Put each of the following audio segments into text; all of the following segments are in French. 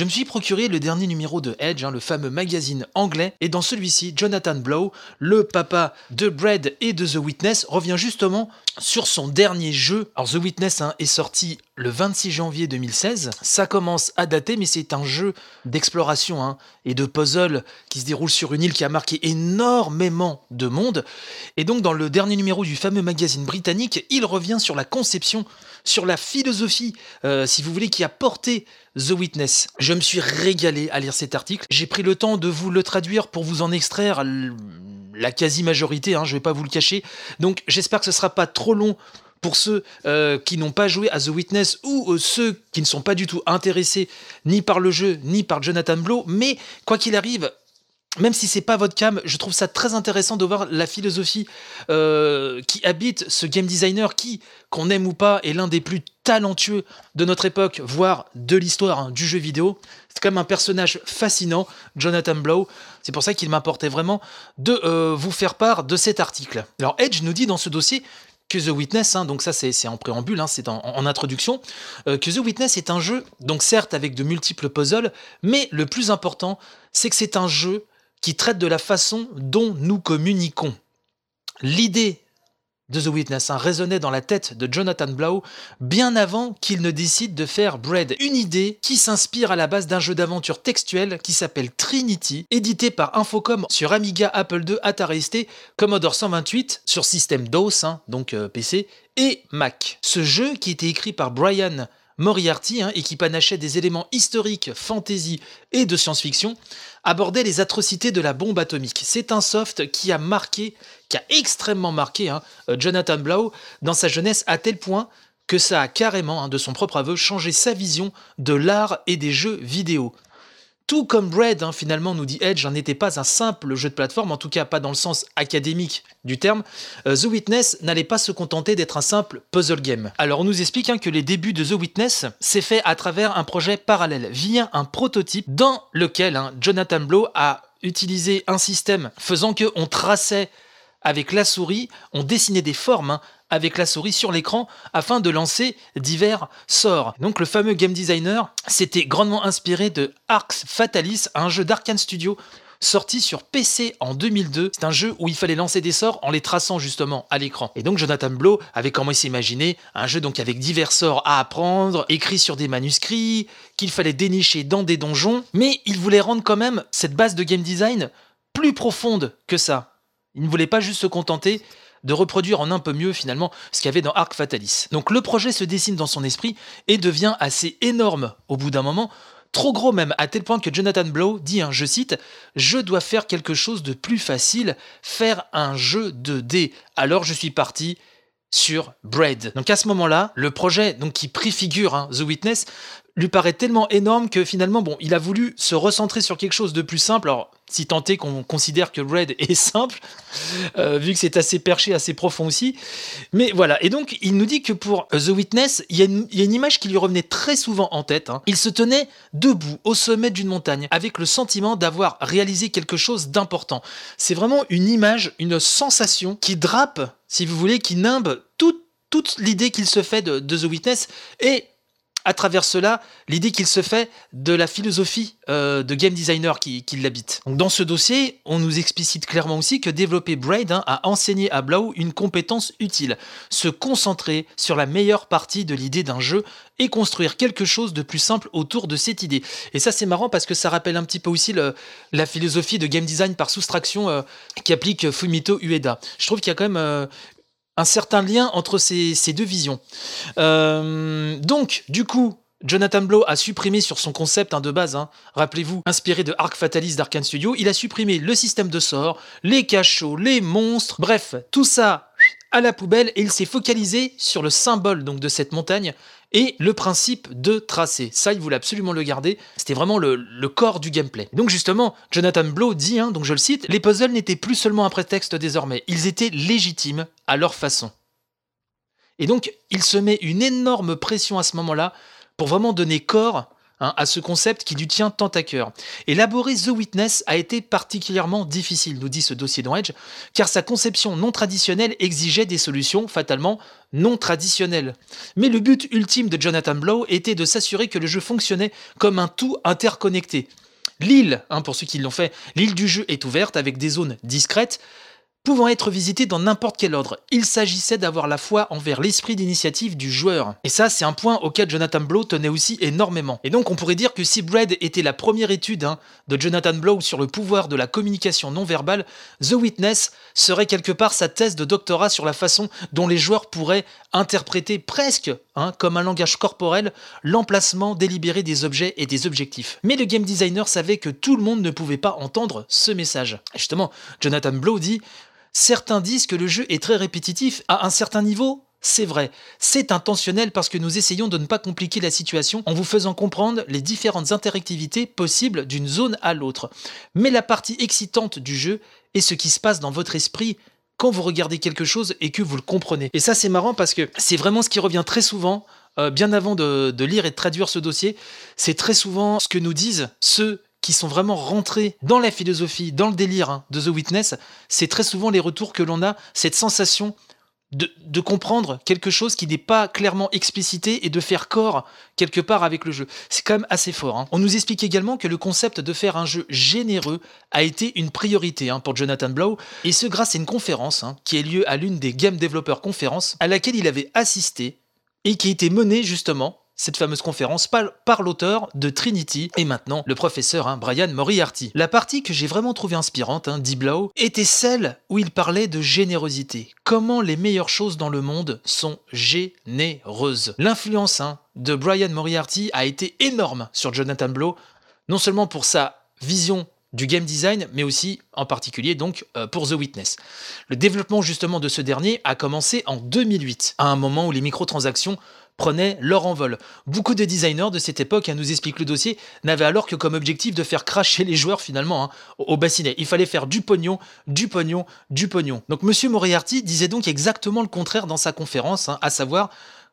je me suis procuré le dernier numéro de Edge, hein, le fameux magazine anglais, et dans celui-ci, Jonathan Blow, le papa de Brad et de The Witness, revient justement sur son dernier jeu. Alors The Witness hein, est sorti le 26 janvier 2016. Ça commence à dater, mais c'est un jeu d'exploration hein, et de puzzle qui se déroule sur une île qui a marqué énormément de monde. Et donc dans le dernier numéro du fameux magazine britannique, il revient sur la conception, sur la philosophie, euh, si vous voulez, qui a porté The Witness. Je me suis régalé à lire cet article. J'ai pris le temps de vous le traduire pour vous en extraire la quasi-majorité, hein, je ne vais pas vous le cacher. Donc j'espère que ce ne sera pas trop long pour ceux euh, qui n'ont pas joué à The Witness ou euh, ceux qui ne sont pas du tout intéressés ni par le jeu ni par Jonathan Blow, mais quoi qu'il arrive, même si c'est pas votre cam, je trouve ça très intéressant de voir la philosophie euh, qui habite ce game designer qui, qu'on aime ou pas, est l'un des plus talentueux de notre époque, voire de l'histoire hein, du jeu vidéo. C'est quand même un personnage fascinant, Jonathan Blow. C'est pour ça qu'il m'importait vraiment de euh, vous faire part de cet article. Alors Edge nous dit dans ce dossier que The Witness, hein, donc ça c'est en préambule, hein, c'est en, introduction, euh, que The Witness est un jeu, donc certes avec de multiples puzzles, mais le plus important, c'est que c'est un jeu qui traite de la façon dont nous communiquons. L'idée de The Witness hein, résonnait dans la tête de Jonathan Blow bien avant qu'il ne décide de faire Bread, une idée qui s'inspire à la base d'un jeu d'aventure textuel qui s'appelle Trinity, édité par Infocom sur Amiga, Apple II, Atari ST, Commodore 128 sur système DOS, hein, donc euh, PC, et Mac. Ce jeu qui était écrit par Brian Moriarty hein, et qui panachait des éléments historiques, fantasy et de science-fiction, abordait les atrocités de la bombe atomique. C'est un soft qui a marqué, qui a extrêmement marqué hein, euh, Jonathan Blow dans sa jeunesse à tel point que ça a carrément, hein, de son propre aveu, changé sa vision de l'art et des jeux vidéo. Tout comme Bread, hein, finalement, nous dit Edge, n'était pas un simple jeu de plateforme, en tout cas pas dans le sens académique du terme, euh, The Witness n'allait pas se contenter d'être un simple puzzle game. Alors on nous explique hein, que les débuts de The Witness s'est fait à travers un projet parallèle, via un prototype dans lequel hein, Jonathan Blow a utilisé un système faisant que on traçait avec la souris, on dessinait des formes avec la souris sur l'écran afin de lancer divers sorts. Donc le fameux game designer s'était grandement inspiré de Arx Fatalis, un jeu d'Arkane Studio sorti sur PC en 2002. C'est un jeu où il fallait lancer des sorts en les traçant justement à l'écran. Et donc Jonathan Blow avait comment s'imaginer un jeu donc avec divers sorts à apprendre, écrits sur des manuscrits, qu'il fallait dénicher dans des donjons, mais il voulait rendre quand même cette base de game design plus profonde que ça. Il ne voulait pas juste se contenter de reproduire en un peu mieux finalement ce qu'il y avait dans Arc Fatalis. Donc le projet se dessine dans son esprit et devient assez énorme au bout d'un moment, trop gros même, à tel point que Jonathan Blow dit, je cite, Je dois faire quelque chose de plus facile, faire un jeu de dés. Alors je suis parti sur Bread. Donc à ce moment-là, le projet donc qui préfigure hein, The Witness lui paraît tellement énorme que finalement, bon, il a voulu se recentrer sur quelque chose de plus simple. Alors, si tant est qu'on considère que Red est simple, euh, vu que c'est assez perché, assez profond aussi. Mais voilà, et donc il nous dit que pour The Witness, il y, a une, image qui lui revenait très souvent en tête. Hein. Il se tenait debout au sommet d'une montagne, avec le sentiment d'avoir réalisé quelque chose d'important. C'est vraiment une image, une sensation qui drape, si vous voulez, qui nimbe toute, toute l'idée qu'il se fait de, de The Witness. Et à travers cela l'idée qu'il se fait de la philosophie euh, de game designer qui, l'habite. dans ce dossier, on nous explicite clairement aussi que développer Braid hein, a enseigné à Blau une compétence utile, se concentrer sur la meilleure partie de l'idée d'un jeu et construire quelque chose de plus simple autour de cette idée. Et ça c'est marrant parce que ça rappelle un petit peu aussi la philosophie de game design par soustraction euh, qu'applique Fumito Ueda. Je trouve qu'il y a quand même euh, un certain lien entre ces, deux visions. Euh, donc, du coup, Jonathan Blow a supprimé sur son concept hein, de base, hein, rappelez-vous, inspiré de Arc Fatalis d'Arkane Studio, il a supprimé le système de sorts, les cachots, les monstres, bref, tout ça à la poubelle et il s'est focalisé sur le symbole de cette montagne et le principe de tracer. Ça, il voulait absolument le garder. C'était vraiment le, corps du gameplay. Donc justement, Jonathan Blow dit, hein, donc je le cite, les puzzles n'étaient plus seulement un prétexte désormais, ils étaient légitimes à leur façon. Et donc, il se met une énorme pression à ce moment-là pour vraiment donner corps hein, à ce concept qui lui tient tant à cœur. Élaborer The Witness a été particulièrement difficile, nous dit ce dossier dans Edge, car sa conception non traditionnelle exigeait des solutions fatalement non traditionnelles. Mais le but ultime de Jonathan Blow était de s'assurer que le jeu fonctionnait comme un tout interconnecté. L'île, hein, pour ceux qui l'ont fait, l'île du jeu est ouverte avec des zones discrètes, pouvant être visités dans n'importe quel ordre. Il s'agissait d'avoir la foi envers l'esprit d'initiative du joueur. Et ça, c'est un point auquel Jonathan Blow tenait aussi énormément. Et donc, on pourrait dire que si Bread était la première étude hein, de Jonathan Blow sur le pouvoir de la communication non verbale, The Witness serait quelque part sa thèse de doctorat sur la façon dont les joueurs pourraient interpréter presque hein, comme un langage corporel l'emplacement délibéré des objets et des objectifs. Mais le game designer savait que tout le monde ne pouvait pas entendre ce message. justement, Jonathan Blow dit Certains disent que le jeu est très répétitif à un certain niveau. C'est vrai, c'est intentionnel parce que nous essayons de ne pas compliquer la situation en vous faisant comprendre les différentes interactivités possibles d'une zone à l'autre. Mais la partie excitante du jeu est ce qui se passe dans votre esprit quand vous regardez quelque chose et que vous le comprenez. Et ça c'est marrant parce que c'est vraiment ce qui revient très souvent, euh, bien avant de, lire et de traduire ce dossier, c'est très souvent ce que nous disent ceux qui sont vraiment rentrés dans la philosophie, dans le délire hein, de The Witness, c'est très souvent les retours que l'on a, cette sensation de, comprendre quelque chose qui n'est pas clairement explicité et de faire corps quelque part avec le jeu. C'est quand même assez fort. Hein. On nous explique également que le concept de faire un jeu généreux a été une priorité hein, pour Jonathan Blow, et ce grâce à une conférence qui a lieu à l'une des Game Developer Conferences, à laquelle il avait assisté et qui été menée justement cette fameuse conférence par, l'auteur de Trinity et maintenant le professeur hein, Brian Moriarty. La partie que j'ai vraiment trouvée inspirante, hein, Blow, était celle où il parlait de générosité. Comment les meilleures choses dans le monde sont généreuses. L'influence hein, de Brian Moriarty a été énorme sur Jonathan Blow, non seulement pour sa vision du game design, mais aussi en particulier donc euh, pour The Witness. Le développement justement de ce dernier a commencé en 2008, à un moment où les microtransactions prenaient leur envol. Beaucoup de designers de cette époque, hein, nous explique le dossier, n'avaient alors que comme objectif de faire cracher les joueurs finalement hein, au bassinet. Il fallait faire du pognon, du pognon, du pognon. Donc Monsieur Moriarty disait donc exactement le contraire dans sa conférence, hein, à savoir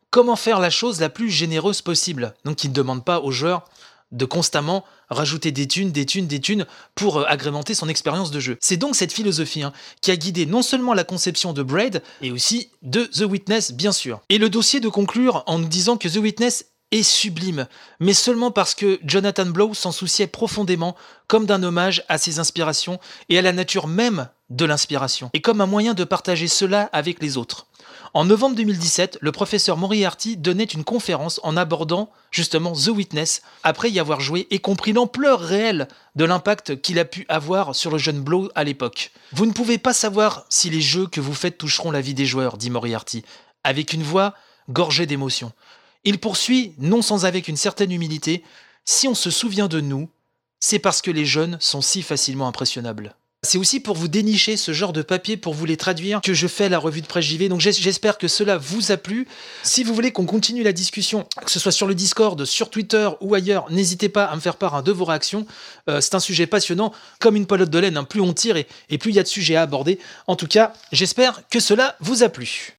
comment faire la chose la plus généreuse possible. Donc il ne demande pas aux joueurs de constamment rajouter des thunes, des thunes, des thunes pour euh, agrémenter son expérience de jeu. C'est donc cette philosophie hein, qui a guidé non seulement la conception de Braid, et aussi de The Witness, bien sûr. Et le dossier de conclure en nous disant que The Witness est sublime, mais seulement parce que Jonathan Blow s'en souciait profondément comme d'un hommage à ses inspirations et à la nature même de l'inspiration, et comme un moyen de partager cela avec les autres. En novembre 2017, le professeur Moriarty donnait une conférence en abordant justement The Witness, après y avoir joué et compris l'ampleur réelle de l'impact qu'il a pu avoir sur le jeune Blow à l'époque. Vous ne pouvez pas savoir si les jeux que vous faites toucheront la vie des joueurs, dit Moriarty, avec une voix gorgée d'émotion. Il poursuit, non sans avec une certaine humilité, si on se souvient de nous, c'est parce que les jeunes sont si facilement impressionnables. C'est aussi pour vous dénicher ce genre de papier, pour vous les traduire, que je fais la revue de presse JV. Donc j'espère que cela vous a plu. Si vous voulez qu'on continue la discussion, que ce soit sur le Discord, sur Twitter ou ailleurs, n'hésitez pas à me faire part hein, de vos réactions. Euh, c'est un sujet passionnant, comme une pelote de laine. Hein. plus on tire et, et plus il y a de sujets à aborder. En tout cas, j'espère que cela vous a plu.